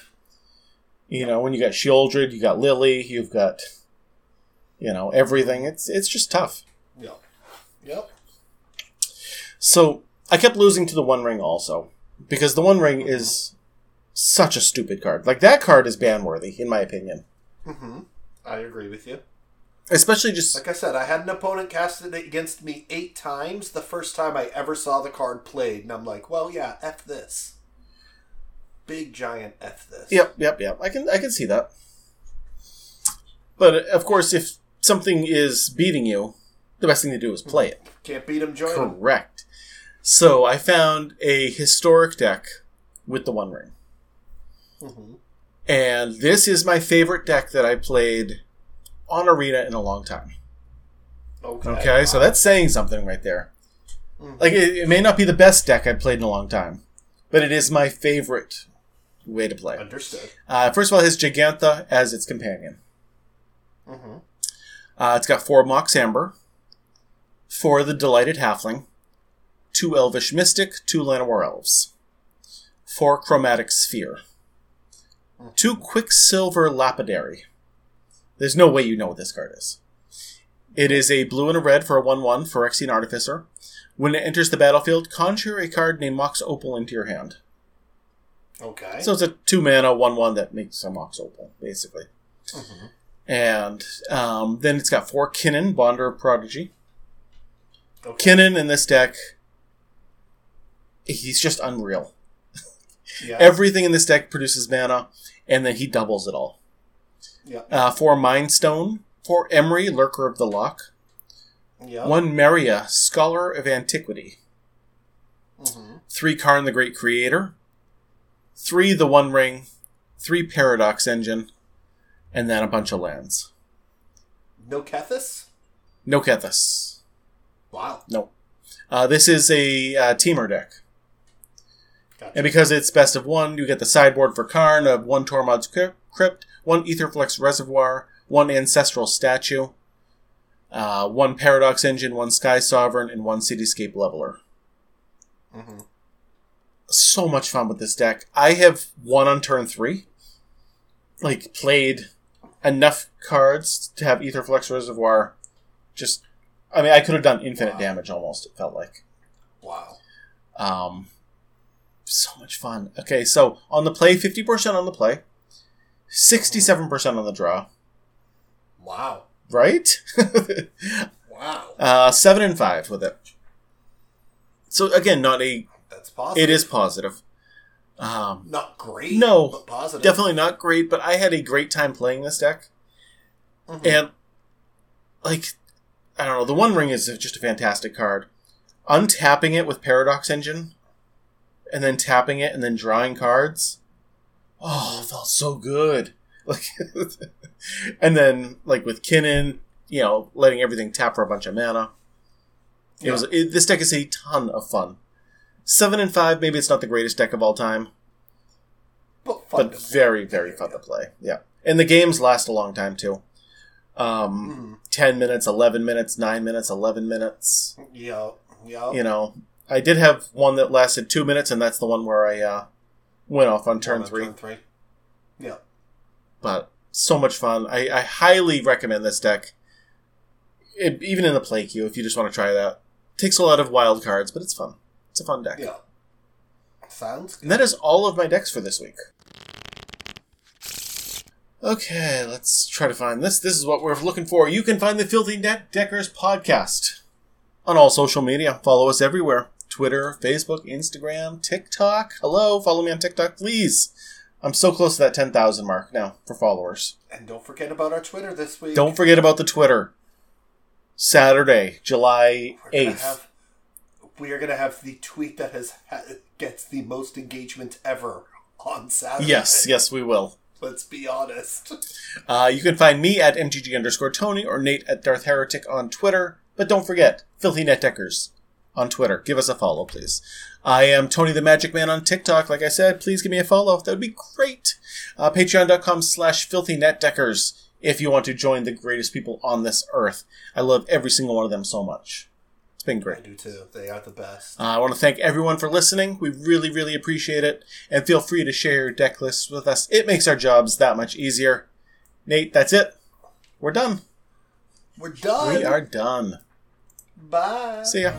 You know, when you got Sheoldred, you got Lily, you've got you know everything. It's it's just tough. Yep. Yep. So I kept losing to the One Ring also because the One Ring is such a stupid card. Like that card is ban worthy in my opinion. hmm I agree with you. Especially just Like I said, I had an opponent cast it against me eight times the first time I ever saw the card played, and I'm like, well, yeah, F this. Big giant F this. Yep, yep, yep. I can I can see that. But of course, if something is beating you, the best thing to do is play it. Can't beat him, join. Correct. So I found a historic deck with the One Ring, hmm and this is my favorite deck that I played on Arena in a long time. Okay. Okay, so that's saying something right there. Mhm. Like it, it may not be the best deck I've played in a long time, but it is my favorite way to play. Understood. Uh, first of all, it has Jegantha as its companion. hmm Uh, it's got four Mox Amber, four the Delighted Halfling, two Elvish Mystic, two Llanowar Elves, four Chromatic Sphere, two Quicksilver Lapidary. There's no way you know what this card is. It is a blue and a red for a 1 1 Phyrexian Artificer. When it enters the battlefield, conjure a card named Mox Opal into your hand. Okay. So it's a 2 mana 1 1 that makes a Mox Opal, basically. Mhm. And um, then it's got four Kinnan, Bonder of Prodigy. Okay. Kinnan in this deck, he's just unreal. Yeah. Everything in this deck produces mana, and then he doubles it all. yeah. Uh, four Mind Stone, four Emry, Lurker of the Loch, Yeah. one Maria, Scholar of Antiquity, hmm three Karn the Great Creator, three The One Ring, three Paradox Engine, and then a bunch of lands. No Kethis? No Kethis. Wow. No. Uh, this is a uh, teamer deck. Gotcha. And because it's best of one, you get the sideboard for Karn of one Tormod's Crypt, Crypt one Aetherflux Reservoir, one Ancestral Statue, uh, one Paradox Engine, one Sky Sovereign, and one Cityscape Leveler. hmm So much fun with this deck. I have won on turn three. Like, played enough cards to have Aetherflux Reservoir just I mean, I could have done infinite Wow. damage almost. It felt like. Wow. Um, so much fun. Okay, so on the play, fifty percent on the play, sixty-seven percent on the draw. Wow. Right? Wow. uh, seven and five with it. So again, not a. That's positive. It is positive. Um, not great. No, but positive. definitely not great, but I had a great time playing this deck. Mhm. And like I don't know, the One Ring is just a fantastic card. Untapping it with Paradox Engine, and then tapping it and then drawing cards. Oh, it felt so good. Like, and then like with Kinnan, you know, letting everything tap for a bunch of mana. It Yeah. was it, this deck is a ton of fun. Seven and five, maybe it's not the greatest deck of all time, but fun but very very fun to play. Yeah, and the games last a long time too. Um, Mhm. 10 minutes, 11 minutes, 9 minutes, 11 minutes. Yeah. Yeah. You know, I did have one that lasted 2 minutes, and that's the one where I uh, went off on turn On 3. Turn three. Yeah. But so much fun. I, I highly recommend this deck. It, even in the play queue, if you just want to try it out. Takes a lot of wild cards, but it's fun. It's a fun deck. Yeah. Sounds good. And that is all of my decks for this week. Okay, let's try to find this. This is what we're looking for. You can find the Filthy Net Deckers podcast on all social media. Follow us everywhere Twitter, Facebook, Instagram, TikTok. Hello, follow me on TikTok, please. I'm so close to that 10,000 mark now for followers. And don't forget about our Twitter this week. Don't forget about the Twitter. Saturday, July We're gonna 8th. have. We are gonna have the tweet that has ha- gets the most engagement ever on Saturday. Yes, yes, we will. Let's be honest. Uh, you can find me at MTG underscore Tony or Nate at Darth Heretic on Twitter. But don't forget, Filthy Net Deckers on Twitter. Give us a follow, please. I am Tony the Magic Man on TikTok. Like I said, please give me a follow. That would be great. Uh, Patreon.com slash Filthy Net Deckers if you want to join the greatest people on this earth. I love every single one of them so much. It's been great. I do too. They are the best. Uh, I want to thank everyone for listening. We really, really appreciate it. And feel free to share your deck lists with us. It makes our jobs that much easier. Nate, that's it. We're done. We're done. We are done. Bye. See ya.